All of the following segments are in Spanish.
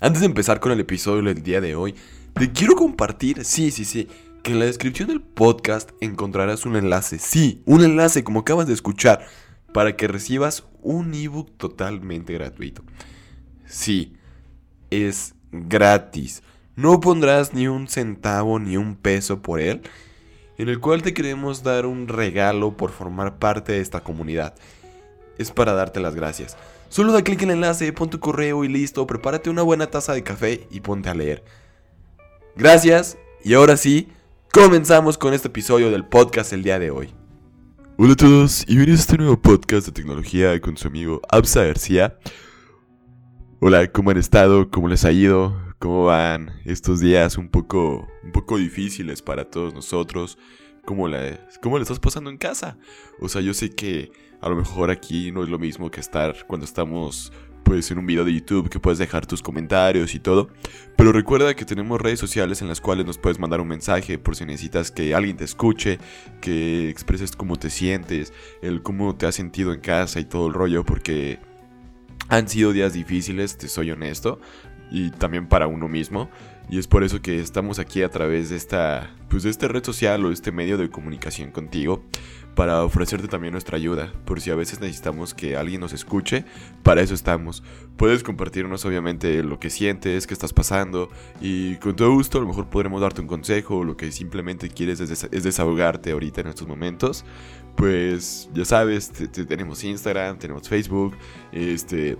Antes de empezar con el episodio del día de hoy, te quiero compartir, sí, sí, sí, que en la descripción del podcast encontrarás un enlace, sí, un enlace como acabas de escuchar, para que recibas un ebook totalmente gratuito. Sí, es gratis. No pondrás ni un centavo ni un peso por él, en el cual te queremos dar un regalo por formar parte de esta comunidad. Es para darte las gracias. Solo da clic en el enlace, pon tu correo y listo, prepárate una buena taza de café y ponte a leer. Gracias, y ahora sí, comenzamos con este episodio del podcast el día de hoy. Hola a todos y bienvenidos a este nuevo podcast de tecnología con su amigo Absa García. Hola, ¿cómo han estado? ¿Cómo les ha ido? ¿Cómo van estos días un poco, un poco difíciles para todos nosotros? ¿Cómo, la, ¿Cómo le estás pasando en casa? O sea, yo sé que a lo mejor aquí no es lo mismo que estar cuando estamos pues en un video de YouTube que puedes dejar tus comentarios y todo. Pero recuerda que tenemos redes sociales en las cuales nos puedes mandar un mensaje por si necesitas que alguien te escuche, que expreses cómo te sientes, el cómo te has sentido en casa y todo el rollo, porque han sido días difíciles, te soy honesto, y también para uno mismo. Y es por eso que estamos aquí a través de esta, pues de esta red social o este medio de comunicación contigo para ofrecerte también nuestra ayuda. Por si a veces necesitamos que alguien nos escuche, para eso estamos. Puedes compartirnos obviamente lo que sientes, qué estás pasando y con todo gusto a lo mejor podremos darte un consejo o lo que simplemente quieres es, desahogarte ahorita en estos momentos. Pues ya sabes, tenemos Instagram, tenemos Facebook, este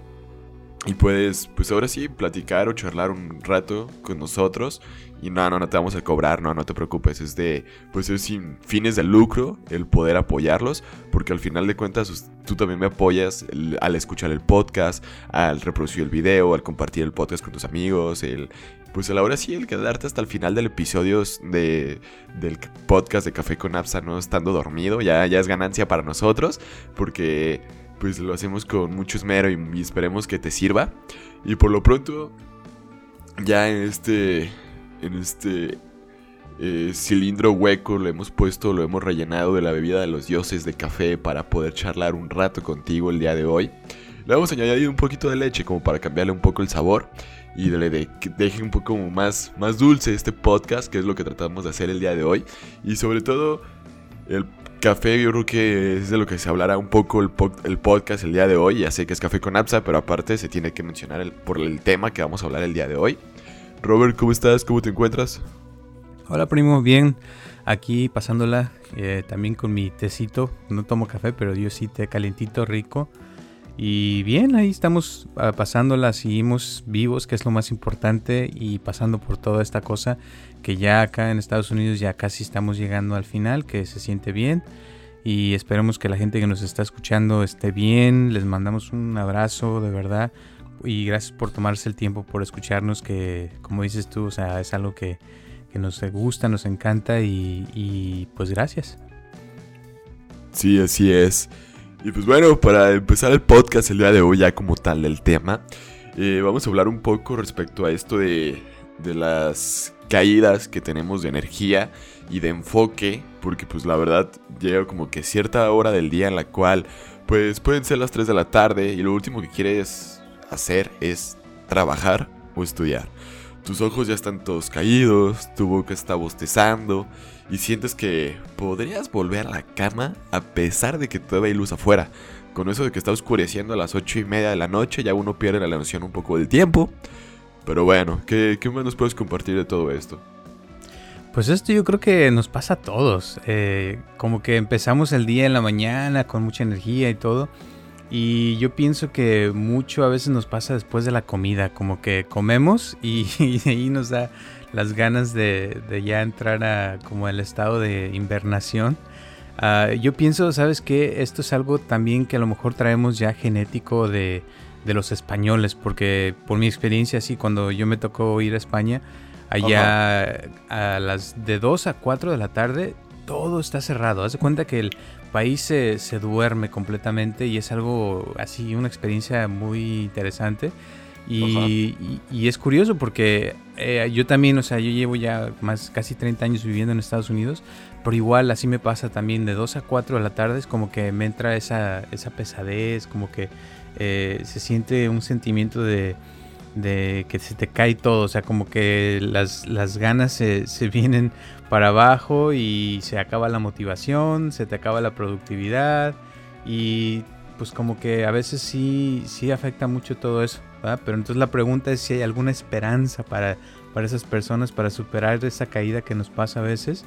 y puedes, pues ahora sí, platicar o charlar un rato con nosotros. Y no, no, no te vamos a cobrar, no, no te preocupes. Es de, pues es sin fines de lucro el poder apoyarlos. Porque al final de cuentas, tú también me apoyas al escuchar el podcast, al reproducir el video, al compartir el podcast con tus amigos, el, pues a la hora sí, el quedarte hasta el final del episodio de, del podcast de Café con Apsa no estando dormido, ya, ya es ganancia para nosotros. Porque pues lo hacemos con mucho esmero y, esperemos que te sirva. Y por lo pronto, ya en este, en este eh, cilindro hueco lo hemos puesto, lo hemos rellenado de la bebida de los dioses de café para poder charlar un rato contigo el día de hoy. Le vamos a añadir un poquito de leche como para cambiarle un poco el sabor y que deje un poco más, más dulce este podcast, que es lo que tratamos de hacer el día de hoy. Y sobre todo, el café yo creo que es de lo que se hablará un poco el, podcast el día de hoy. Ya sé que es café con Apsa, pero aparte se tiene que mencionar por el tema que vamos a hablar el día de hoy. Robert, ¿cómo estás? ¿Cómo te encuentras? Hola primo, bien. Aquí pasándola eh, también con mi tecito. No tomo café, pero yo sí té calientito, rico. Y bien, ahí estamos ah, pasándola, seguimos vivos, que es lo más importante, y pasando por toda esta cosa que ya acá en Estados Unidos ya casi estamos llegando al final, que se siente bien. Y esperemos que la gente que nos está escuchando esté bien. Les mandamos un abrazo, de verdad. Y gracias por tomarse el tiempo, por escucharnos, que como dices tú, o sea, es algo que, que nos gusta, nos encanta y, y pues gracias. Sí, así es. Y pues bueno, para empezar el podcast el día de hoy ya como tal del tema, eh, vamos a hablar un poco respecto a esto de, de las caídas que tenemos de energía y de enfoque, porque pues la verdad llega como que cierta hora del día en la cual pues pueden ser las 3 de la tarde y lo último que quieres hacer es trabajar o estudiar. Tus ojos ya están todos caídos, tu boca está bostezando y sientes que podrías volver a la cama a pesar de que todavía hay luz afuera. Con eso de que está oscureciendo a las 8 y media de la noche, ya uno pierde la noción un poco del tiempo. Pero bueno, ¿qué, qué más nos puedes compartir de todo esto? Pues esto yo creo que nos pasa a todos. Eh, como que empezamos el día en la mañana con mucha energía y todo. Y yo pienso que mucho a veces nos pasa después de la comida, como que comemos y, ahí nos da las ganas de, ya entrar a como el estado de invernación. Ah, yo pienso, ¿sabes qué? Esto es algo también que a lo mejor traemos ya genético de, de los españoles, porque por mi experiencia, sí, cuando yo me tocó ir a España, allá a las de 2 a 4 de la tarde, todo está cerrado. Haz de cuenta que el país se, se, duerme completamente y es algo así, una experiencia muy interesante. Y, y, es curioso porque eh, yo también, o sea, yo llevo ya más casi 30 años viviendo en Estados Unidos, pero igual así me pasa también de 2 a 4 de la tarde, es como que me entra esa, esa pesadez, como que eh, se siente un sentimiento de, de, que se te cae todo, o sea, como que las, las ganas se, se vienen para abajo y se acaba la motivación, se te acaba la productividad y pues como que a veces sí, sí afecta mucho todo eso, ¿verdad? Pero entonces la pregunta es si hay alguna esperanza para, para esas personas para superar esa caída que nos pasa a veces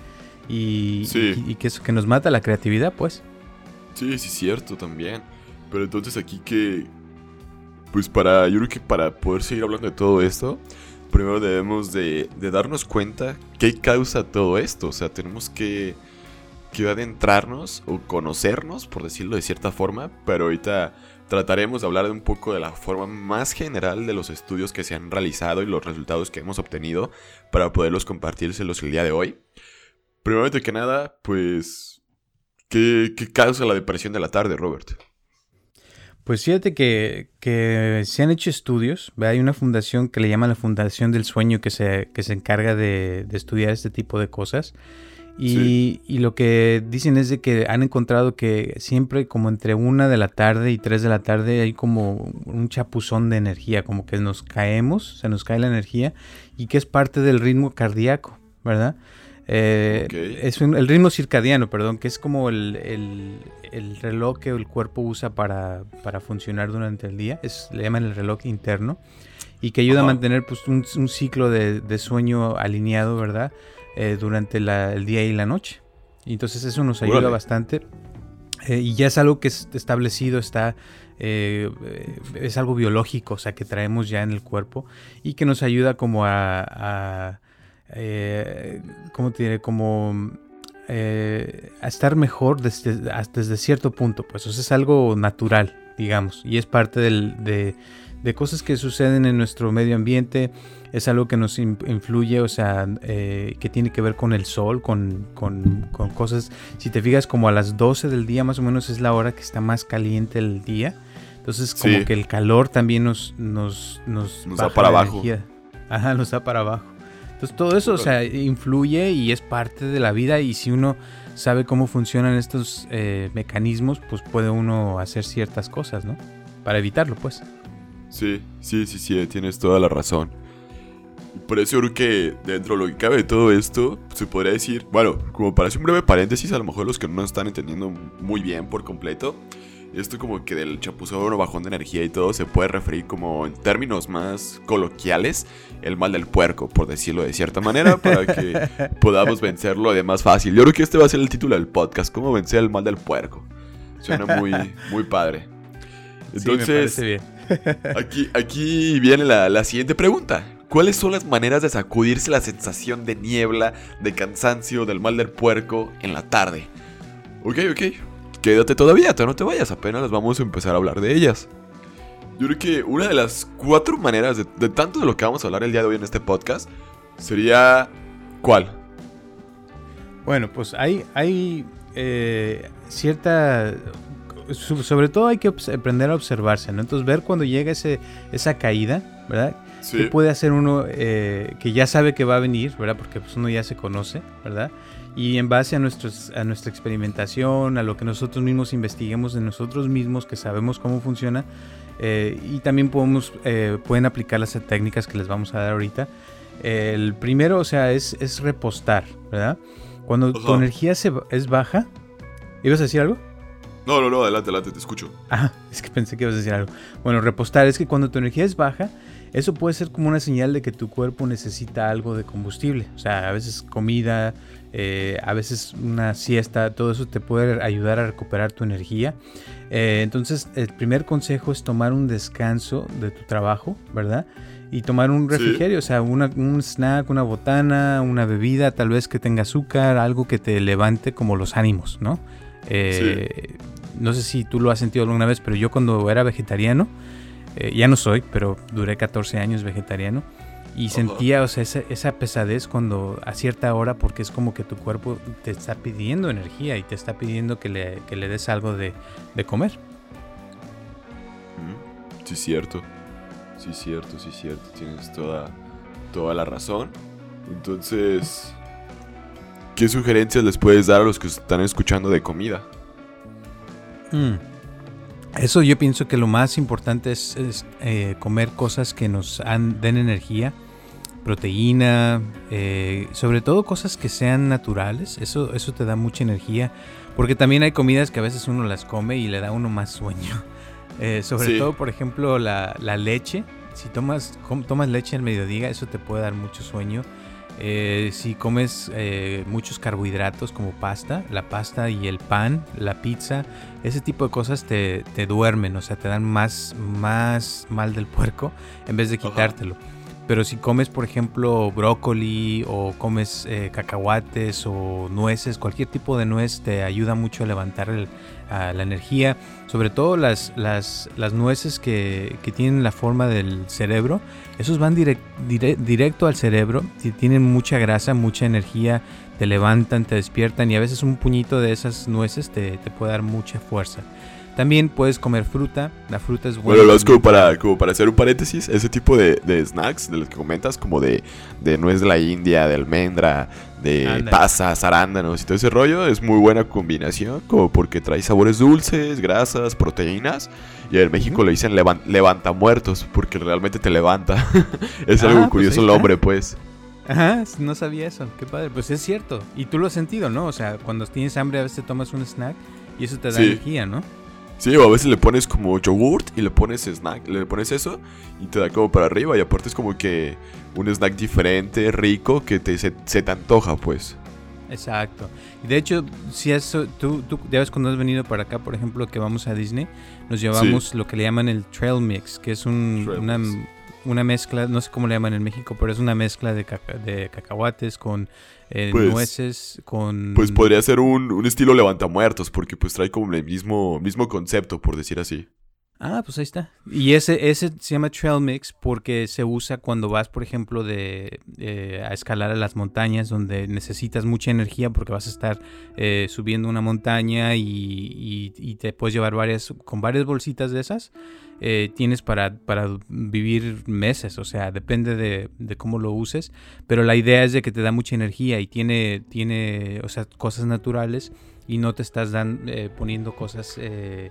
y, y, que eso que nos mata la creatividad, pues. Sí, sí, cierto también. Pero entonces aquí que, pues para, yo creo que para poder seguir hablando de todo esto, primero debemos de, de darnos cuenta qué causa todo esto. O sea, tenemos que que adentrarnos o conocernos, por decirlo de cierta forma, pero ahorita trataremos de hablar de un poco de la forma más general de los estudios que se han realizado y los resultados que hemos obtenido para poderlos compartírselos el día de hoy. Primero que nada, pues, ¿qué, causa la depresión de la tarde, Robert? Pues fíjate que, que, se han hecho estudios, hay una fundación que le llama la Fundación del Sueño que se, que se encarga de, de estudiar este tipo de cosas. Y, lo que dicen es de que han encontrado que siempre como entre una de la tarde y tres de la tarde hay como un chapuzón de energía, como que nos caemos, se nos cae la energía y que es parte del ritmo cardíaco, ¿verdad? Eh, es el ritmo circadiano, perdón, que es como el, reloj que el cuerpo usa para, funcionar durante el día, es, le llaman el reloj interno, y que ayuda a mantener pues, un, ciclo de, de sueño alineado, ¿verdad? Eh, durante el día y la noche. Y entonces eso nos ayuda bastante. Eh, y ya es algo que es establecido, está, eh, es algo biológico, o sea, que traemos ya en el cuerpo y que nos ayuda como a, a ¿cómo te diré? Como a estar mejor desde, desde cierto punto, pues eso es algo natural, digamos, y es parte del, de, de cosas que suceden en nuestro medio ambiente, es algo que nos influye, o sea, eh, que tiene que ver con el sol, con, con, cosas, si te fijas como a las 12 del día más o menos es la hora que está más caliente el día, entonces como que el calor también nos, nos, nos, da para abajo. Ajá, nos da para abajo. Entonces todo eso, o sea, influye y es parte de la vida y si uno sabe cómo funcionan estos eh, mecanismos, pues puede uno hacer ciertas cosas, ¿no? Para evitarlo, pues. Sí, sí, sí, sí, tienes toda la razón. Por eso creo que dentro de lo que cabe de todo esto, se podría decir, bueno, como para hacer un breve paréntesis, a lo mejor los que no están entendiendo muy bien por completo, esto como que del chapuzón o bajón de energía y todo se puede referir como en términos más coloquiales, el mal del puerco, por decirlo de cierta manera, para que podamos vencerlo de más fácil. Yo creo que este va a ser el título del podcast, cómo vencer el mal del puerco. Suena muy, muy padre. Entonces, bien. aquí, aquí viene la siguiente pregunta. ¿Cuáles son las maneras de sacudirse la sensación de niebla, de cansancio, del mal del puerco en la tarde? Ok, ok. Quédate todavía, no te vayas, apenas las vamos a empezar a hablar de ellas. Yo creo que una de las cuatro maneras de, tanto de lo que vamos a hablar el día de hoy en este podcast sería... ¿Cuál? Bueno, pues hay, hay eh, cierta sobre todo hay que aprender a observarse, ¿no? Entonces ver cuando llega ese, esa caída, ¿verdad? ¿Qué puede hacer uno eh, que ya sabe que va a venir, ¿verdad? Porque pues, uno ya se conoce, ¿verdad? Y en base a, nuestros, a nuestra experimentación, a lo que nosotros mismos investiguemos de nosotros mismos, que sabemos cómo funciona, eh, y también podemos, eh, pueden aplicar las técnicas que les vamos a dar ahorita. el primero, o sea, es, es repostar, ¿verdad? Cuando tu energía se, es baja, ¿ibas a decir algo? No, no, no, adelante, adelante, te escucho. Ah, es que pensé que ibas a decir algo. Bueno, repostar es que cuando tu energía es baja, eso puede ser como una señal de que tu cuerpo necesita algo de combustible. O sea, a veces comida, eh, a veces una siesta, todo eso te puede ayudar a recuperar tu energía. Eh, entonces, el primer consejo es tomar un descanso de tu trabajo, ¿verdad? Y tomar un refrigerio, o sea, un snack, una botana, una bebida, tal vez que tenga azúcar, algo que te levante como los ánimos, ¿no? Eh, no sé si tú lo has sentido alguna vez, pero yo cuando era vegetariano, eh, ya no soy, pero duré 14 años vegetariano. Y sentía, o sea, esa, pesadez cuando a cierta hora, porque es como que tu cuerpo te está pidiendo energía y te está pidiendo que le, que des algo de, comer. Sí, cierto. Sí, cierto, sí, cierto. Tienes toda, toda la razón. Entonces, ¿qué sugerencias les puedes dar a los que están escuchando de comida? Mm. Eso yo pienso que lo más importante es, eh, comer cosas que nos den energía, proteína, eh, sobre todo cosas que sean naturales, eso, eso te da mucha energía, porque también hay comidas que a veces uno las come y le da uno más sueño. Eh, sobre todo, por ejemplo, la, la, leche. Si tomas, tomas leche al mediodía, eso te puede dar mucho sueño. Eh, si comes eh, muchos carbohidratos como pasta, la pasta y el pan, la pizza, ese tipo de cosas te, te duermen, o sea, te dan más, más mal del puerco en vez de quitártelo. Pero si comes, por ejemplo, brócoli o comes eh, cacahuates o nueces, cualquier tipo de nuez te ayuda mucho a levantar la energía. Sobre todo las, las, las nueces que, que, tienen la forma del cerebro, esos van directo al cerebro, tienen mucha grasa, mucha energía, te levantan, te despiertan y a veces un puñito de esas nueces te, te puede dar mucha fuerza. También puedes comer fruta, la fruta es buena. Bueno, es como para, como para hacer un paréntesis, ese tipo de, snacks de los que comentas, como de, de nuez de la India, de almendra, de pasas, arándanos y todo ese rollo, es muy buena combinación, como porque trae sabores dulces, grasas, proteínas. Y en México le dicen levanta muertos, porque realmente te levanta. es algo ah, pues curioso el hombre, pues. Ajá, no sabía eso, qué padre. Pues es cierto. Y tú lo has sentido, ¿no? O sea, cuando tienes hambre a veces tomas un snack y eso te da energía, ¿no? Sí, o a veces le pones como yogurt y le pones snack, le pones eso y te da como para arriba y aparte es como que un snack diferente, rico, que te, se, te antoja pues. Exacto. Y de hecho, si eso, tú, tú ya ves cuando has venido para acá, por ejemplo, que vamos a Disney, nos llevamos lo que le llaman el trail mix, que es un, una, una, mezcla, no sé cómo le llaman en México, pero es una mezcla de, de cacahuates con eh, pues, nueces con... Pues podría ser un, un estilo levantamuertos, porque pues trae como el mismo, mismo concepto, por decir así. Ah, pues ahí está. Y ese, ese se llama trail mix porque se usa cuando vas, por ejemplo, de, a escalar a las montañas donde necesitas mucha energía porque vas a estar eh, subiendo una montaña y, y, te puedes llevar varias, con varias bolsitas de esas. Eh, tienes para, para, vivir meses, o sea, depende de, de, cómo lo uses, pero la idea es de que te da mucha energía y tiene, tiene o sea, cosas naturales y no te estás dan, eh, poniendo cosas eh,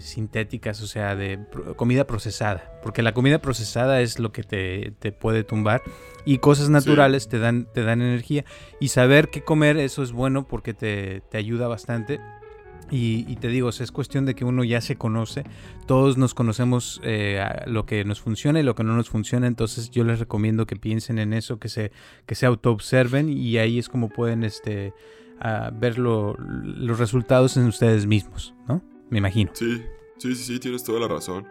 sintéticas, o sea, de comida procesada, porque la comida procesada es lo que te, te puede tumbar y cosas naturales te, dan, te dan energía. Y saber qué comer, eso es bueno porque te, te ayuda bastante y, te digo, es cuestión de que uno ya se conoce, todos nos conocemos eh, lo que nos funciona y lo que no nos funciona, entonces yo les recomiendo que piensen en eso, que se, que se autoobserven y ahí es como pueden este, ver los resultados en ustedes mismos, ¿no? Me imagino. Sí, sí, sí, sí, tienes toda la razón.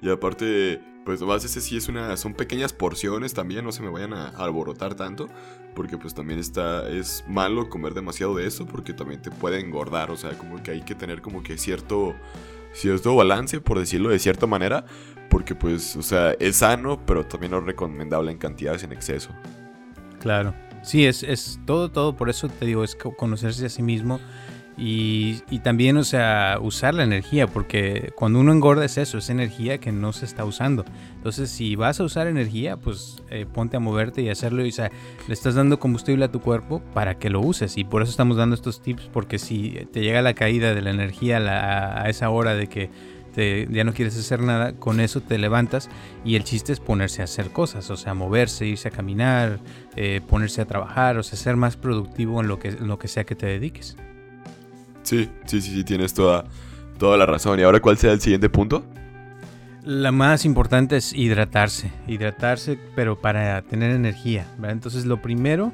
Y aparte, pues nomás ese sí es una, son pequeñas porciones también, no se me vayan a, alborotar tanto, porque pues también está, es malo comer demasiado de eso, porque también te puede engordar, o sea, como que hay que tener como que cierto, cierto balance, por decirlo de cierta manera, porque pues, o sea, es sano, pero también no es recomendable en cantidades en exceso. Claro, sí, es, es todo, todo, por eso te digo, es conocerse a sí mismo y, también, o sea, usar la energía, porque cuando uno engorda es eso, es energía que no se está usando. Entonces, si vas a usar energía, pues eh, ponte a moverte y hacerlo. O sea, le estás dando combustible a tu cuerpo para que lo uses. Y por eso estamos dando estos tips, porque si te llega la caída de la energía a, esa hora de que ya no quieres hacer nada, con eso te levantas y el chiste es ponerse a hacer cosas, o sea, moverse, irse a caminar, eh, ponerse a trabajar, o sea, ser más productivo en lo que, en lo que sea que te dediques. Sí, sí, sí, tienes toda, toda la razón. ¿Y ahora cuál será el siguiente punto? La más importante es hidratarse, hidratarse, pero para tener energía. Entonces lo primero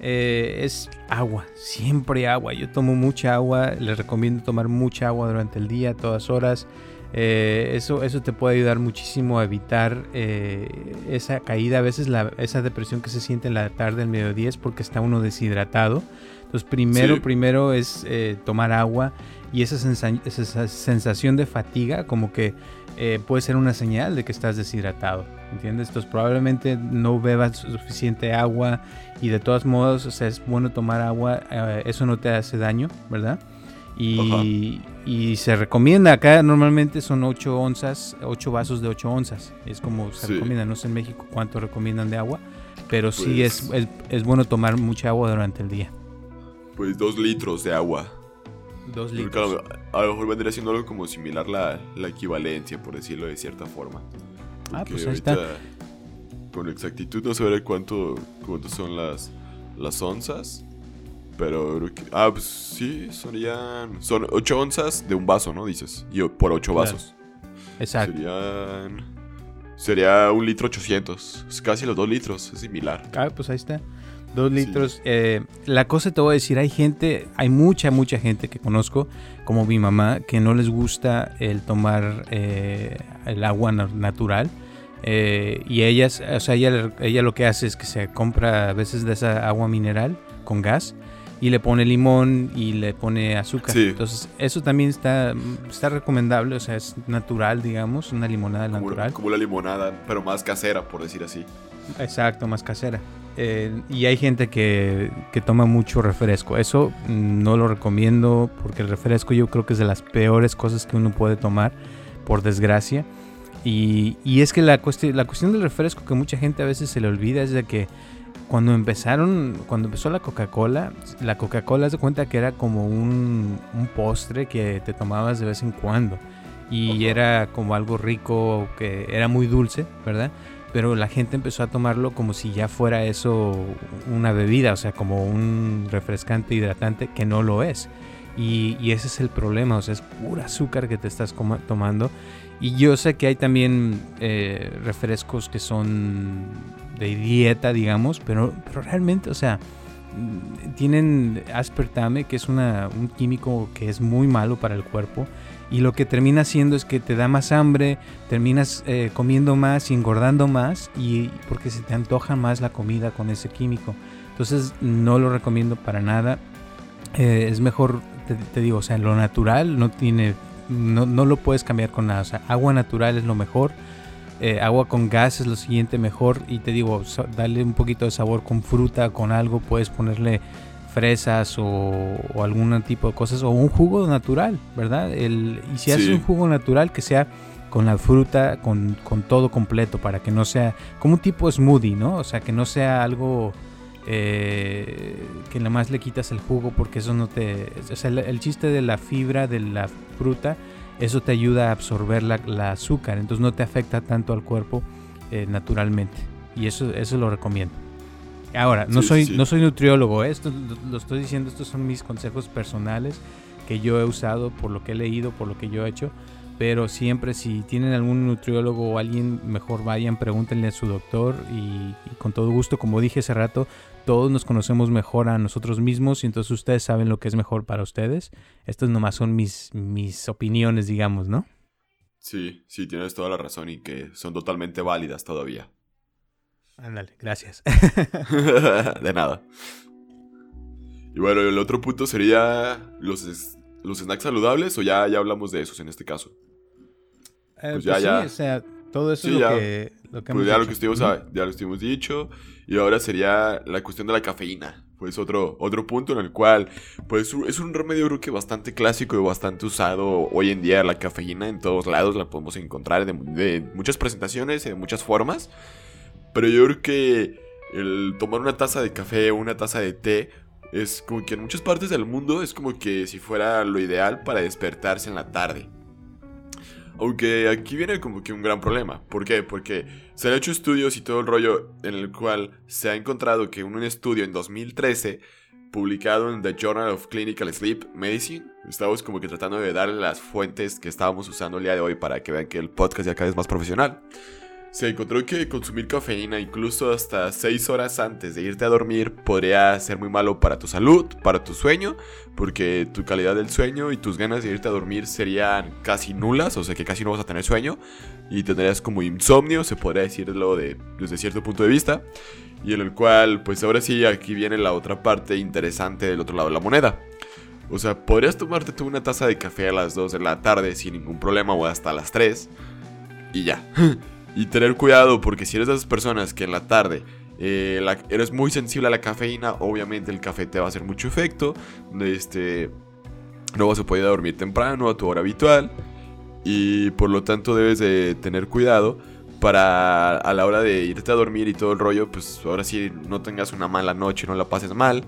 eh, es agua, siempre agua. Yo tomo mucha agua, les recomiendo tomar mucha agua durante el día, todas horas. Eh, eso, eso te puede ayudar muchísimo a evitar eh, esa caída, a veces la, esa depresión que se siente en la tarde, el mediodía, es porque está uno deshidratado. Entonces, primero, primero es eh, tomar agua y esa, sensación de fatiga como que eh, puede ser una señal de que estás deshidratado, ¿entiendes? Entonces, probablemente no bebas suficiente agua y de todos modos, o sea, es bueno tomar agua, eh, eso no te hace daño, ¿verdad? Y, y, se recomienda, acá normalmente son 8 onzas, 8 vasos de 8 onzas. Es como se recomienda, no sé en México cuánto recomiendan de agua, pero sí es, pues es, es, bueno tomar mucha agua durante el día. Pues 2 litros de agua. 2 litros. A, lo mejor vendría siendo algo como similar la, la equivalencia, por decirlo de cierta forma. ah, pues ahí está. Con exactitud no sabré cuánto, cuánto son las, las onzas. Pero Ah, pues sí, serían. Son 8 onzas de un vaso, ¿no? Dices. Y por 8 vasos. Exacto. Serían. Sería un litro 800. Es casi los 2 litros. Es similar. Ah, pues ahí está. 2 litros. Eh, la cosa te voy a decir: hay gente, hay mucha, mucha gente que conozco, como mi mamá, que no les gusta el tomar eh, el agua natural. Eh, y ellas, o sea, ella, ella lo que hace es que se compra a veces de esa agua mineral con gas y le pone limón y le pone azúcar. Entonces, eso también está, está recomendable, o sea, es natural, digamos, una limonada natural. Como la limonada, pero más casera, por decir así. Exacto, más casera. Eh, y hay gente que, que, toma mucho refresco. Eso no lo recomiendo porque el refresco yo creo que es de las peores cosas que uno puede tomar, por desgracia. Y, y es que la, cuestión, la cuestión del refresco que mucha gente a veces se le olvida es de que cuando empezaron, cuando empezó la Coca-Cola, la Coca-Cola se cuenta que era como un, postre que te tomabas de vez en cuando. Y era como algo rico, que era muy dulce, ¿verdad? Pero la gente empezó a tomarlo como si ya fuera eso una bebida, o sea, como un refrescante hidratante que no lo es. Y, ese es el problema, o sea, es pura azúcar que te estás tomando. Y yo sé que hay también eh, refrescos que son de dieta, digamos, pero, pero realmente, o sea, mm, tienen aspartame, que es una, un químico que es muy malo para el cuerpo. Y lo que termina haciendo es que te da más hambre, terminas eh, comiendo más y engordando más, y porque se te antoja más la comida con ese químico. Entonces no lo recomiendo para nada. Eh, es mejor, te, digo, o sea, lo natural no tiene, no, no lo puedes cambiar con nada. O sea, agua natural es lo mejor eh, agua con gas es lo siguiente mejor y te digo, darle un poquito de sabor con fruta, con algo, puedes ponerle fresas o, algún tipo de cosas o un jugo natural, ¿verdad? El, y si haces un jugo natural que sea con la fruta, con, todo completo, para que no sea como un tipo smoothie, ¿no? O sea, que no sea algo eh, que nada más le quitas el jugo porque eso no te... O sea, el chiste de la fibra de la fruta eso te ayuda a absorber la, azúcar, entonces no te afecta tanto al cuerpo eh, naturalmente. Y eso, eso lo recomiendo. Ahora, no, soy, no soy nutriólogo, ¿eh? esto lo, estoy diciendo, estos son mis consejos personales que yo he usado por lo que he leído, por lo que yo he hecho. Pero siempre si tienen algún nutriólogo o alguien, mejor vayan, pregúntenle a su doctor y con todo gusto, como dije hace rato, todos nos conocemos mejor a nosotros mismos y entonces ustedes saben lo que es mejor para ustedes. Estas nomás son mis, mis opiniones, digamos, ¿no? Sí, sí, tienes toda la razón y que son totalmente válidas todavía. Ándale, gracias. de nada. Y bueno, el otro punto sería los, los snacks saludables o ya, ya hablamos de esos en este caso. Eh, pues, ya, pues ya. o sea, todo eso es lo que, lo pues ya, lo que estuvimos, ya lo estuvimos dicho. Y ahora sería la cuestión de la cafeína. Pues otro, otro punto en el cual, pues es un remedio creo que bastante clásico y bastante usado hoy en día. La cafeína en todos lados la podemos encontrar de, muchas presentaciones, de muchas formas. Pero yo creo que el tomar una taza de café o una taza de té es como que en muchas partes del mundo es como que si fuera lo ideal para despertarse en la tarde. Aunque aquí viene como que un gran problema. ¿Por qué? Porque se han hecho estudios y todo el rollo en el cual se ha encontrado que un estudio en 2013 publicado en The Journal of Clinical Sleep Medicine. Estamos como que tratando de darle las fuentes que estábamos usando el día de hoy para que vean que el podcast ya cada vez más profesional se encontró que consumir cafeína incluso hasta 6 horas antes de irte a dormir podría ser muy malo para tu salud, para tu sueño, porque tu calidad del sueño y tus ganas de irte a dormir serían casi nulas, o sea que casi no vas a tener sueño y tendrías como insomnio, se podría decirlo de, desde cierto punto de vista, y en el cual pues ahora sí aquí viene la otra parte interesante del otro lado de la moneda. O sea, podrías tomarte una taza de café a las 2 de la tarde sin ningún problema o hasta las 3 y ya. Y tener cuidado porque si eres de esas personas que en la tarde eh, eres muy sensible a la cafeína, obviamente el café te va a hacer mucho efecto. Este, no vas a poder dormir temprano a tu hora habitual y por lo tanto debes de tener cuidado para a la hora de irte a dormir y todo el rollo, pues ahora sí no tengas una mala noche, no la pases mal.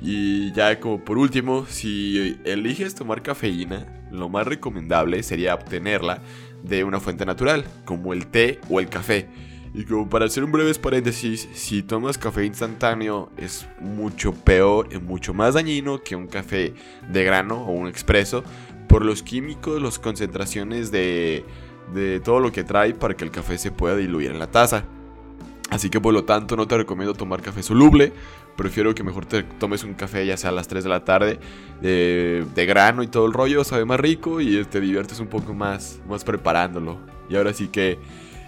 Y ya como por último, si eliges tomar cafeína, lo más recomendable sería obtenerla de una fuente natural, como el té o el café. Y como para hacer un breve paréntesis, si tomas café instantáneo es mucho peor, es mucho más dañino que un café de grano o un expreso por los químicos, las concentraciones de, de todo lo que trae para que el café se pueda diluir en la taza. Así que por lo tanto no te recomiendo tomar café soluble. Prefiero que mejor te tomes un café ya sea a las 3 de la tarde de, grano y todo el rollo, sabe más rico y te diviertes un poco más, más preparándolo. Y ahora sí que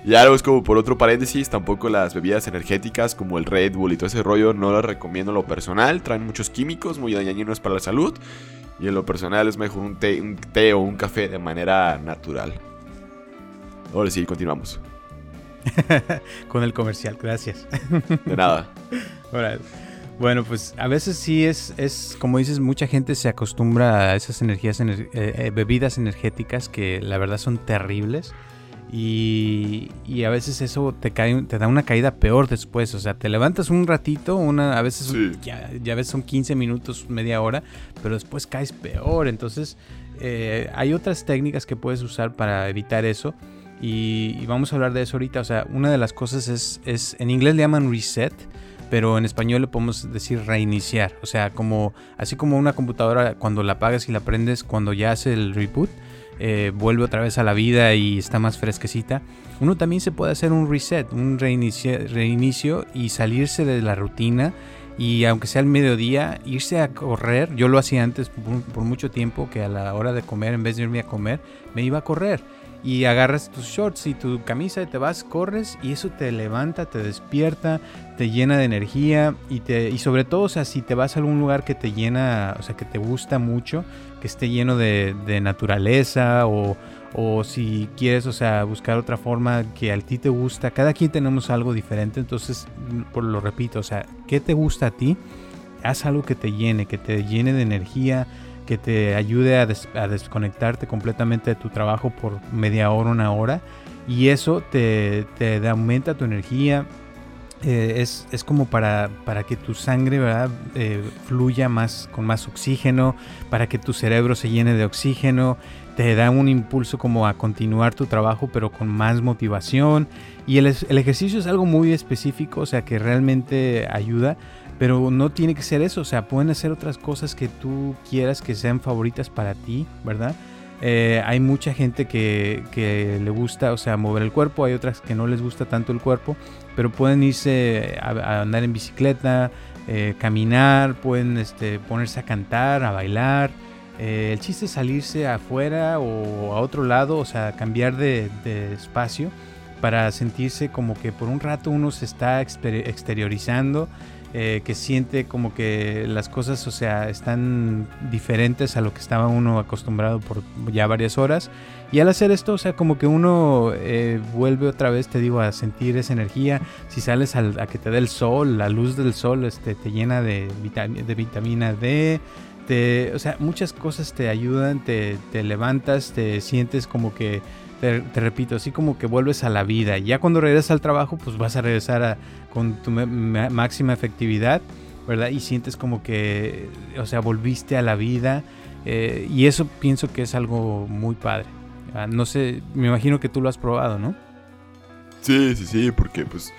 ya luego es como por otro paréntesis, tampoco las bebidas energéticas como el Red Bull y todo ese rollo no las recomiendo en lo personal, traen muchos químicos muy dañinos para la salud y en lo personal es mejor un té, un té o un café de manera natural. Ahora sí, continuamos. Con el comercial, gracias. De nada. Bueno, pues a veces sí es, es, como dices, mucha gente se acostumbra a esas energías, eh, eh, bebidas energéticas que la verdad son terribles. Y, a veces eso te, cae, te da una caída peor después. O sea, te levantas un ratito, una, a veces ya, ya ves son 15 minutos, media hora, pero después caes peor. Entonces, eh, hay otras técnicas que puedes usar para evitar eso. Y, vamos a hablar de eso ahorita. O sea, una de las cosas es, es, en inglés le llaman reset, pero en español le podemos decir reiniciar. O sea, como así como una computadora cuando la apagas y la prendes, cuando ya hace el reboot eh, vuelve otra vez a la vida y está más fresquecita, uno también se puede hacer un reset, un reinicio, y salirse de la rutina y aunque sea el mediodía, irse a correr. Yo lo hacía antes por, mucho tiempo que a la hora de comer, en vez de irme a comer, me iba a correr. Y agarras tus shorts y tu camisa y te vas, corres y eso te levanta, te despierta, te llena de energía y, te, y sobre todo, o sea, si te vas a algún lugar que te llena, o sea, que te gusta mucho, que esté lleno de, naturaleza o, si quieres, o sea, buscar otra forma que a ti te gusta. Cada quien tenemos algo diferente, entonces, por lo repito, o sea, ¿qué te gusta a ti? Haz algo que te llene, que te llene de energía, que te ayude a, desconectarte completamente de tu trabajo por media hora, una hora. Y eso te, aumenta tu energía, eh, es, es, como para, para, que tu sangre. Eh, fluya más con más oxígeno, para que tu cerebro se llene de oxígeno, te da un impulso como a continuar tu trabajo pero con más motivación y el, el ejercicio es algo muy específico, o sea que realmente ayuda, pero no tiene que ser eso, o sea, pueden hacer otras cosas que tú quieras que sean favoritas para ti, ¿verdad? Eh, hay mucha gente que, que, le gusta, o sea, mover el cuerpo, hay otras que no les gusta tanto el cuerpo, pero pueden irse a, andar en bicicleta, eh, caminar, pueden este, ponerse a cantar, a bailar. Eh, el chiste es salirse afuera o a otro lado, o sea, cambiar de, espacio para sentirse como que por un rato uno se está exteriorizando, eh, que siente como que las cosas, o sea, están diferentes a lo que estaba uno acostumbrado por ya varias horas y al hacer esto, o sea, como que uno eh, vuelve otra vez, te digo, a sentir esa energía. Si sales a que te dé el sol, la luz del sol este, te llena de, de vitamina D. Te, o sea, muchas cosas te ayudan, te, te levantas, te sientes como que, te, repito, así como que vuelves a la vida. Ya cuando regresas al trabajo, pues vas a regresar con tu máxima efectividad, ¿verdad? Y sientes como que, o sea, volviste a la vida. Eh, y eso pienso que es algo muy padre. Ah, no sé, me imagino que tú lo has probado, ¿no? Sí, sí, sí, porque pues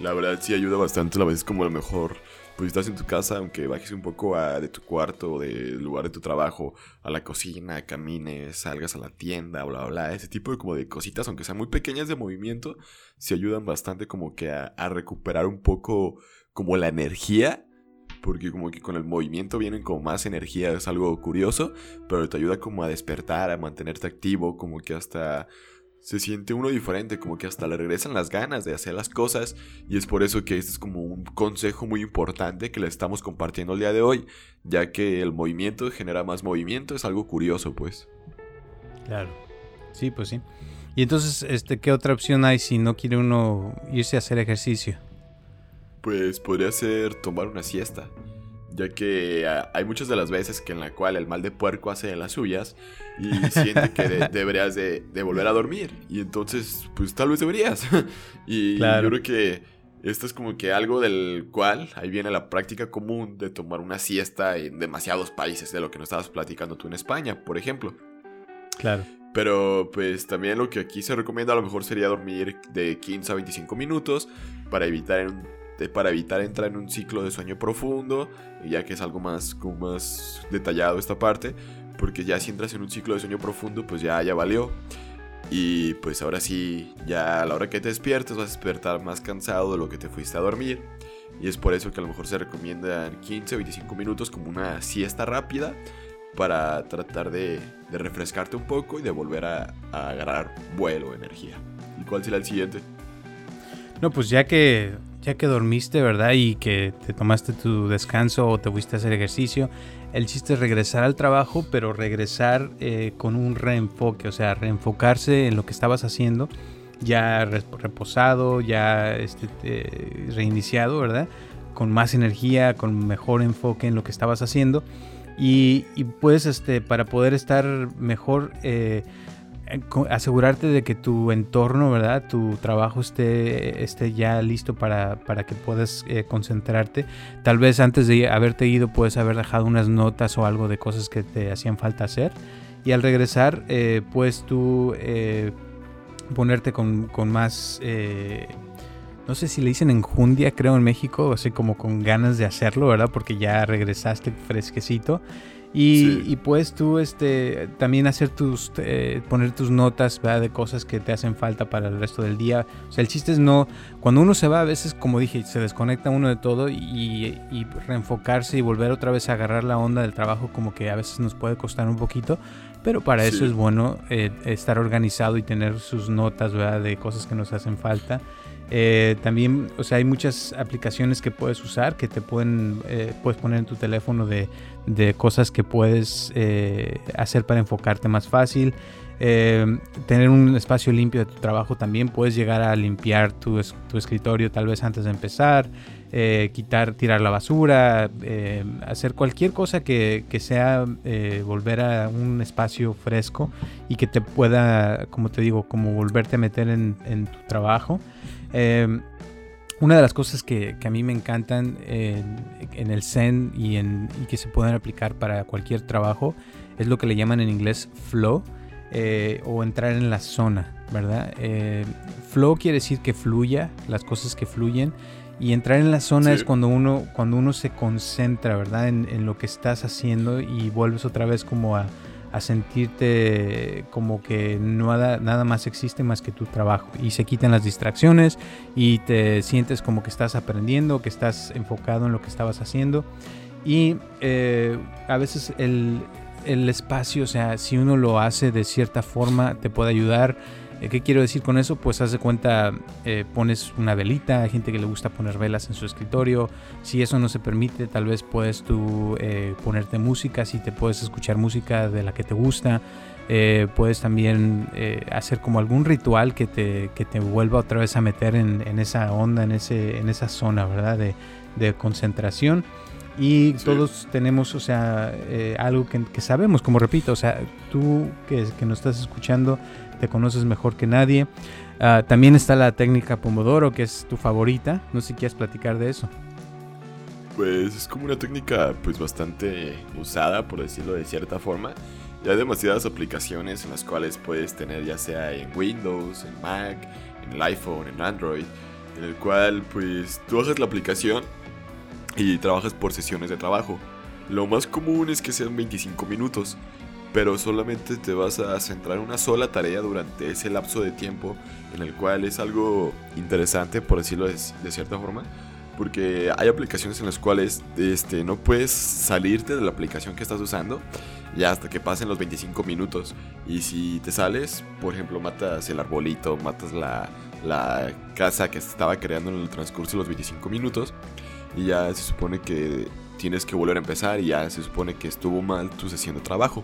la verdad sí ayuda bastante. A veces como a mejor pues estás en tu casa, aunque bajes un poco de tu cuarto del lugar de tu trabajo a la cocina, camines, salgas a la tienda, bla, bla, bla. Ese tipo de como de cositas, aunque sean muy pequeñas de movimiento, sí ayudan bastante como que a recuperar un poco como la energía porque como que con el movimiento vienen como más energía, es algo curioso, pero te ayuda como a despertar, a mantenerte activo, como que hasta se siente uno diferente, como que hasta le regresan las ganas de hacer las cosas y es por eso que este es como un consejo muy importante que le estamos compartiendo el día de hoy, ya que el movimiento genera más movimiento, es algo curioso pues. Claro, sí, pues sí. Y entonces, este, ¿qué otra opción hay si no quiere uno irse a hacer ejercicio? pues podría ser tomar una siesta. Ya que ah, hay muchas de las veces que en la cual el mal de puerco hace las suyas y siente que deberías de, volver a dormir. Y entonces, pues tal vez deberías. y yo creo que esto es como que algo del cual ahí viene la práctica común de tomar una siesta en demasiados países, de lo que nos estabas platicando tú en España, por ejemplo. Claro. Pero pues también lo que aquí se recomienda a lo mejor sería dormir de 15 a 25 minutos para evitar un para evitar entrar en un ciclo de sueño profundo, ya que es algo más, como más detallado esta parte, porque ya si entras en un ciclo de sueño profundo, pues ya, ya valió. Y pues ahora sí, ya a la hora que te despiertes vas a despertar más cansado de lo que te fuiste a dormir. Y es por eso que a lo mejor se recomienda 15 o 25 minutos como una siesta rápida para tratar de, refrescarte un poco y de volver a, a agarrar vuelo, energía. ¿Y cuál será el siguiente? No, pues ya que ya que dormiste, ¿verdad? Y que te tomaste tu descanso o te fuiste a hacer ejercicio, el chiste es regresar al trabajo, pero regresar eh, con un reenfoque, o sea, reenfocarse en lo que estabas haciendo, ya reposado, ya este, reiniciado, ¿verdad? Con más energía, con mejor enfoque en lo que estabas haciendo. Y, pues, este, para poder estar mejor... Eh, asegurarte de que tu entorno, ¿verdad? Tu trabajo esté, esté ya listo para, para que puedas eh, concentrarte. Tal vez antes de haberte ido puedes haber dejado unas notas o algo de cosas que te hacían falta hacer. Y al regresar, eh, puedes tú ponerte con, con más... no sé si le dicen enjundia, creo en México, así como con ganas de hacerlo, ¿verdad? Porque ya regresaste fresquecito. Y, puedes tú este, también hacer tus, eh, poner tus notas de cosas que te hacen falta para el resto del día. O sea, el chiste es no, cuando uno se va a veces, como dije, se desconecta uno de todo y, reenfocarse y volver otra vez a agarrar la onda del trabajo como que a veces nos puede costar un poquito. Pero para eso es bueno eh, estar organizado y tener sus notas ¿verdad? de cosas que nos hacen falta. Eh, también, o sea, hay muchas aplicaciones que puedes usar que te pueden, eh, puedes poner en tu teléfono de, de cosas que puedes eh, hacer para enfocarte más fácil. tener un espacio limpio de tu trabajo también. Puedes llegar a limpiar tu, tu escritorio tal vez antes de empezar. quitar, tirar la basura, hacer cualquier cosa que, que sea volver a un espacio fresco y que te pueda, como te digo, como volverte a meter en, en tu trabajo. Em, una de las cosas que, a mí me encantan en, el Zen y, en, que se pueden aplicar para cualquier trabajo es lo que le llaman en inglés flow eh, o entrar en la zona, ¿verdad? Eh, flow quiere decir que fluya, las cosas que fluyen. Y entrar en la zona es cuando uno, cuando uno se concentra, ¿verdad? en, lo que estás haciendo y vuelves otra vez como a, a sentirte como que nada, nada más existe más que tu trabajo. Y se quitan las distracciones y te sientes como que estás aprendiendo, que estás enfocado en lo que estabas haciendo. Y eh, a veces el, el espacio, o sea, si uno lo hace de cierta forma te puede ayudar ¿Qué quiero decir con eso? Pues haz de cuenta, eh, pones una velita, hay gente que le gusta poner velas en su escritorio. Si eso no se permite, tal vez puedes tú eh, ponerte música, si te puedes escuchar música de la que te gusta. puedes también hacer como algún ritual que te, que te vuelva otra vez a meter en, en, esa onda, en, ese, en esa zona, ¿verdad? De, de concentración. Y todos tenemos, o sea, algo que, que, sabemos, como repito, o sea, tú que, que nos estás escuchando, te conoces mejor que nadie. Ah, también está la técnica Pomodoro, que es tu favorita. No sé si quieres platicar de eso. Pues es como una técnica pues bastante usada, por decirlo de cierta forma. Ya hay demasiadas aplicaciones en las cuales puedes tener ya sea en Windows, en Mac, en el iPhone, en Android, en el cual pues tú bajas la aplicación y trabajas por sesiones de trabajo. Lo más común es que sean 25 minutos pero solamente te vas a centrar en una sola tarea durante ese lapso de tiempo en el cual es algo interesante, por decirlo de, cierta forma, porque hay aplicaciones en las cuales este, no puedes salirte de la aplicación que estás usando ya hasta que pasen los 25 minutos. Y si te sales, por ejemplo, matas el arbolito, matas la, la casa que estaba creando en el transcurso de los 25 minutos, y ya se supone que tienes que volver a empezar y ya se supone que estuvo mal tu sesión de trabajo.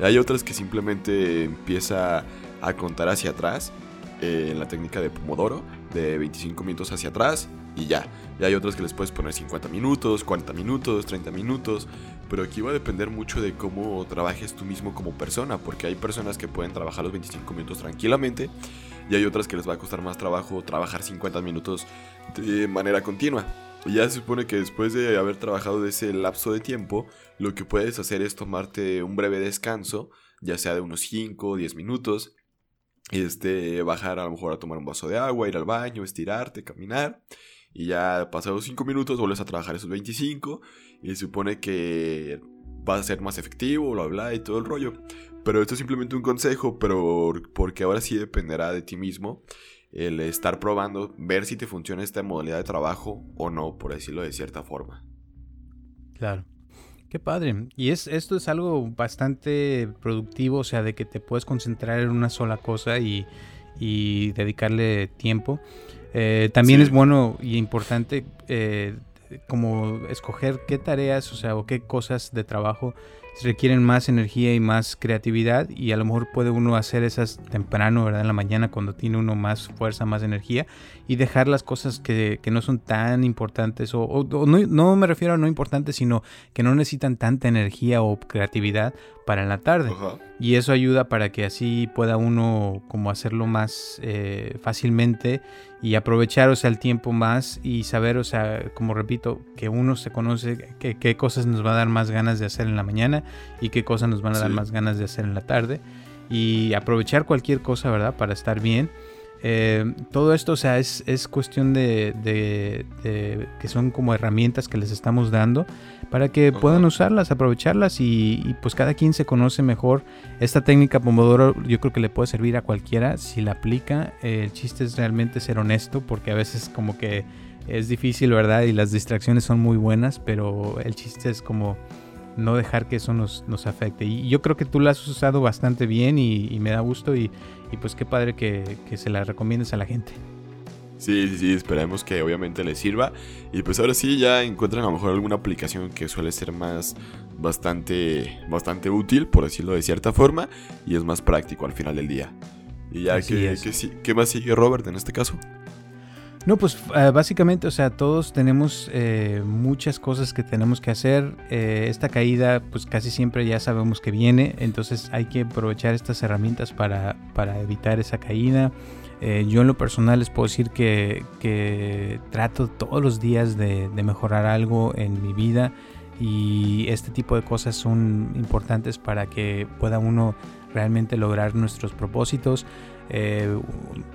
Hay otras que simplemente empieza a contar hacia atrás, eh, en la técnica de Pomodoro, de 25 minutos hacia atrás, y ya. Y hay otras que les puedes poner 50 minutos, 40 minutos, 30 minutos. Pero aquí va a depender mucho de cómo trabajes tú mismo como persona. Porque hay personas que pueden trabajar los 25 minutos tranquilamente. Y hay otras que les va a costar más trabajo trabajar 50 minutos de manera continua. Y ya se supone que después de haber trabajado de ese lapso de tiempo, lo que puedes hacer es tomarte un breve descanso, ya sea de unos 5 o 10 minutos. Este, bajar a lo mejor a tomar un vaso de agua, ir al baño, estirarte, caminar y ya pasados 5 minutos vuelves a trabajar esos 25 y se supone que vas a ser más efectivo, bla bla y todo el rollo. Pero esto es simplemente un consejo, pero porque ahora sí dependerá de ti mismo el estar probando, ver si te funciona esta modalidad de trabajo o no, por decirlo de cierta forma. Claro. Qué padre. Y es, esto es algo bastante productivo, o sea, de que te puedes concentrar en una sola cosa y, y dedicarle tiempo. Eh, también es bueno y importante eh, como escoger qué tareas, o sea, o qué cosas de trabajo requieren más energía y más creatividad y a lo mejor puede uno hacer esas temprano, ¿verdad? En la mañana cuando tiene uno más fuerza, más energía y dejar las cosas que, que no son tan importantes o, no, no, me refiero a no importantes, sino que no necesitan tanta energía o creatividad para en la tarde. Y eso ayuda para que así pueda uno como hacerlo más eh, fácilmente y aprovechar, o sea, el tiempo más y saber, o sea, como repito, que uno se conoce qué cosas nos va a dar más ganas de hacer en la mañana y qué cosas nos van a dar más ganas de hacer en la tarde y aprovechar cualquier cosa, ¿verdad? Para estar bien. Eh, todo esto, o sea, es, es cuestión de, de, que son como herramientas que les estamos dando para que puedan usarlas, aprovecharlas y, pues cada quien se conoce mejor. Esta técnica Pomodoro yo creo que le puede servir a cualquiera si la aplica. el chiste es realmente ser honesto porque a veces como que es difícil, ¿verdad? Y las distracciones son muy buenas, pero el chiste es como no dejar que eso nos, nos afecte. Y yo creo que tú la has usado bastante bien y, me da gusto y, pues qué padre que, que, se la recomiendes a la gente. Sí, sí, sí, esperemos que obviamente les sirva. Y pues ahora sí ya encuentran a lo mejor alguna aplicación que suele ser más bastante, bastante útil, por decirlo de cierta forma, y es más práctico al final del día. Y ya que, que, ¿qué más sigue Robert en este caso? No, pues eh, básicamente, o sea, todos tenemos eh, muchas cosas que tenemos que hacer. Eh, esta caída, pues casi siempre ya sabemos que viene, entonces hay que aprovechar estas herramientas para, para evitar esa caída. yo en lo personal les puedo decir que, que trato todos los días de, de, mejorar algo en mi vida y este tipo de cosas son importantes para que pueda uno realmente lograr nuestros propósitos. Eh,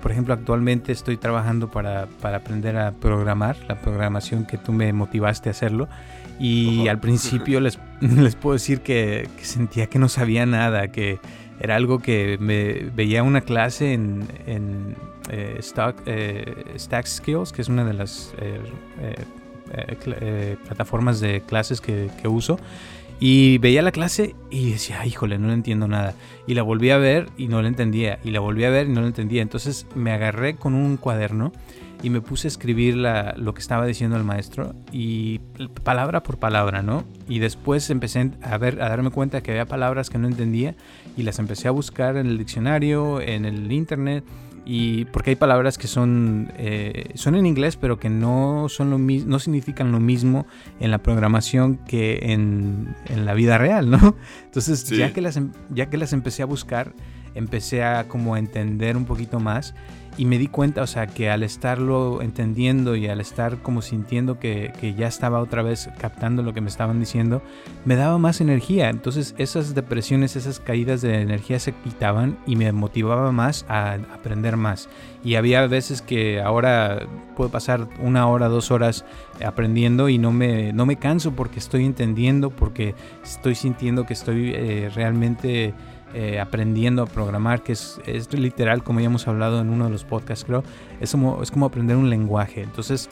por ejemplo, actualmente estoy trabajando para, para, aprender a programar, la programación que tú me motivaste a hacerlo. Y al principio les, les, puedo decir que, sentía que no sabía nada, que era algo que me veía una clase en, en eh, eh, Stack Skills, que es una de las plataformas de clases que, que uso. Y veía la clase y decía, híjole, no le entiendo nada. Y la volví a ver y no la entendía. Y la volví a ver y no la entendía. Entonces me agarré con un cuaderno y me puse a escribir lo que estaba diciendo el maestro y palabra por palabra, ¿no? Y después empecé a ver, a darme cuenta que había palabras que no entendía y las empecé a buscar en el diccionario, en el internet y porque hay palabras que son, eh, son en inglés, pero que no, son lo no significan lo mismo en la programación que en, en la vida real, ¿no? Entonces, ya, que las, em, ya que las empecé a buscar, empecé a como entender un poquito más y me di cuenta, o sea, que al estarlo entendiendo y al estar como sintiendo que, que, ya estaba otra vez captando lo que me estaban diciendo, me daba más energía. Entonces esas depresiones, esas caídas de energía se quitaban y me motivaba más a aprender más. Y había veces que ahora puedo pasar una hora, dos horas aprendiendo y no me, no me canso porque estoy entendiendo, porque estoy sintiendo que estoy eh, realmente eh, aprendiendo a programar, que es, es, literal, como ya hemos hablado en uno de los podcasts, creo, es como, es como aprender un lenguaje. Entonces,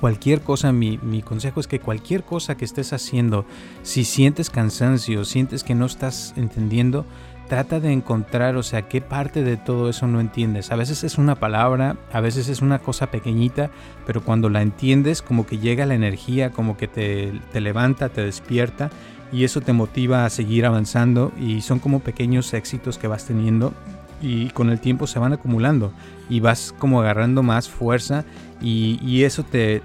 cualquier cosa, mi, mi, consejo es que cualquier cosa que estés haciendo, si sientes cansancio, sientes que no estás entendiendo, trata de encontrar, o sea, qué parte de todo eso no entiendes. A veces es una palabra, a veces es una cosa pequeñita, pero cuando la entiendes, como que llega la energía, como que te, te levanta, te despierta y eso te motiva a seguir avanzando y son como pequeños éxitos que vas teniendo y con el tiempo se van acumulando y vas como agarrando más fuerza y, eso te,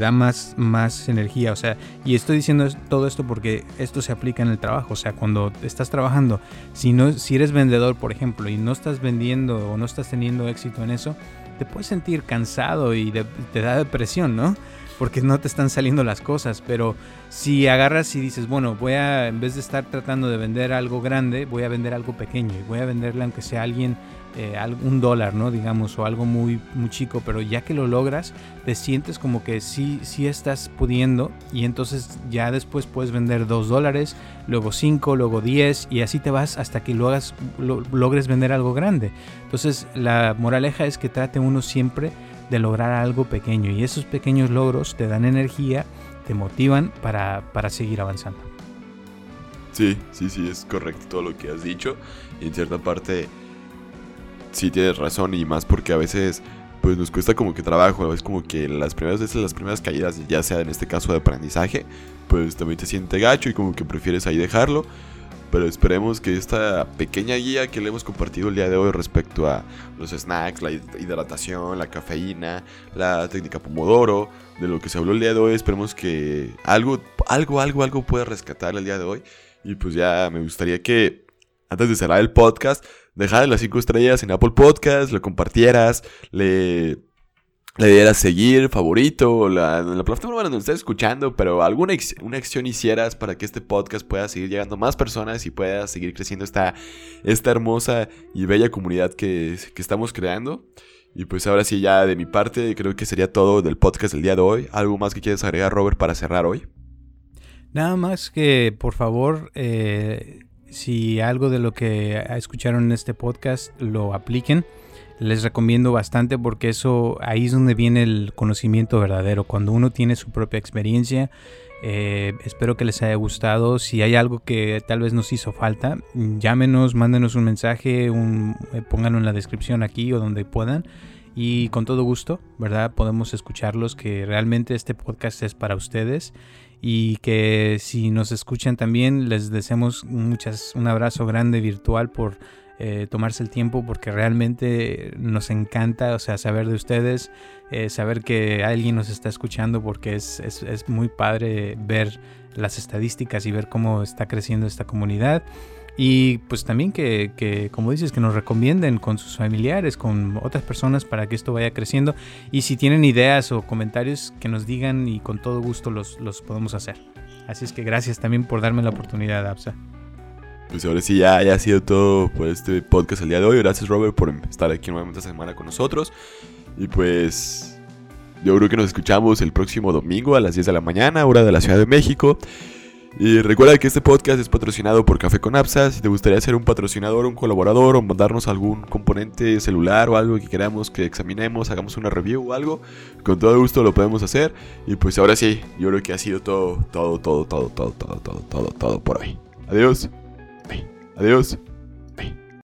da más, más energía. O sea, y estoy diciendo todo esto porque esto se aplica en el trabajo. O sea, cuando estás trabajando, si, no, si eres vendedor, por ejemplo, y no estás vendiendo o no estás teniendo éxito en eso, te puedes sentir cansado y te da depresión, ¿no? Porque no te están saliendo las cosas, pero si agarras y dices, bueno, voy a, en vez de estar tratando de vender algo grande, voy a vender algo pequeño y voy a venderle aunque sea alguien eh, un dólar, ¿no? Digamos, o algo muy, muy chico, pero ya que lo logras, te sientes como que sí, sí estás pudiendo y entonces ya después puedes vender dos dólares, luego cinco, luego diez y así te vas hasta que lo hagas, logres vender algo grande. Entonces la moraleja es que trate uno siempre de lograr algo pequeño y esos pequeños logros te dan energía, te motivan para, seguir avanzando. Sí, sí, sí, es correcto todo lo que has dicho. Y en cierta parte, sí tienes razón. Y más porque a veces, pues nos cuesta como que trabajo. A veces, como que las primeras veces, las primeras caídas, ya sea en este caso de aprendizaje, pues también te siente gacho y como que prefieres ahí dejarlo. Pero esperemos que esta pequeña guía que le hemos compartido el día de hoy respecto a los snacks, la hidratación, la cafeína, la técnica Pomodoro, de lo que se habló el día de hoy, esperemos que algo, algo, algo, algo pueda rescatar el día de hoy. Y pues ya me gustaría que, antes de cerrar el podcast, dejaras las 5 estrellas en Apple Podcast, lo compartieras, le le dieras seguir, favorito, la, la plataforma donde estés escuchando, pero alguna una acción hicieras para que este podcast pueda seguir llegando a más personas y pueda seguir creciendo esta, esta hermosa y bella comunidad que, que estamos creando. Y pues ahora sí, ya de mi parte, creo que sería todo del podcast del día de hoy. ¿Algo más que quieres agregar, Robert, para cerrar hoy? Nada más que, por favor, eh, si algo de lo que escucharon en este podcast lo apliquen les recomiendo bastante porque eso ahí es donde viene el conocimiento verdadero. Cuando uno tiene su propia experiencia, eh, espero que les haya gustado. Si hay algo que tal vez nos hizo falta, llámenos, mándenos un mensaje, eh, pónganlo en la descripción aquí o donde puedan. Y con todo gusto, ¿verdad? Podemos escucharlos, que realmente este podcast es para ustedes y que si nos escuchan también les deseamos muchas, un abrazo grande virtual por eh, tomarse el tiempo porque realmente nos encanta, o sea, saber de ustedes, eh, saber que alguien nos está escuchando porque es, es, muy padre ver las estadísticas y ver cómo está creciendo esta comunidad. Y pues también que, que, como dices, que nos recomienden con sus familiares, con otras personas para que esto vaya creciendo. Y si tienen ideas o comentarios, que nos digan y con todo gusto los, los podemos hacer. Así es que gracias también por darme la oportunidad, Absa pues ahora sí ya, ha sido todo por este podcast el día de hoy. Gracias Robert por estar aquí nuevamente esta semana con nosotros. Y pues yo creo que nos escuchamos el próximo domingo a las 10 de la mañana, hora de la Ciudad de México. Y recuerda que este podcast es patrocinado por Café con Apsa. Si te gustaría ser un patrocinador, un colaborador o mandarnos algún componente celular o algo que queramos que examinemos, hagamos una review o algo, con todo gusto lo podemos hacer. Y pues ahora sí, yo creo que ha sido todo, todo, todo, todo, todo, todo, todo, todo, todo por hoy. Adiós. Adiós.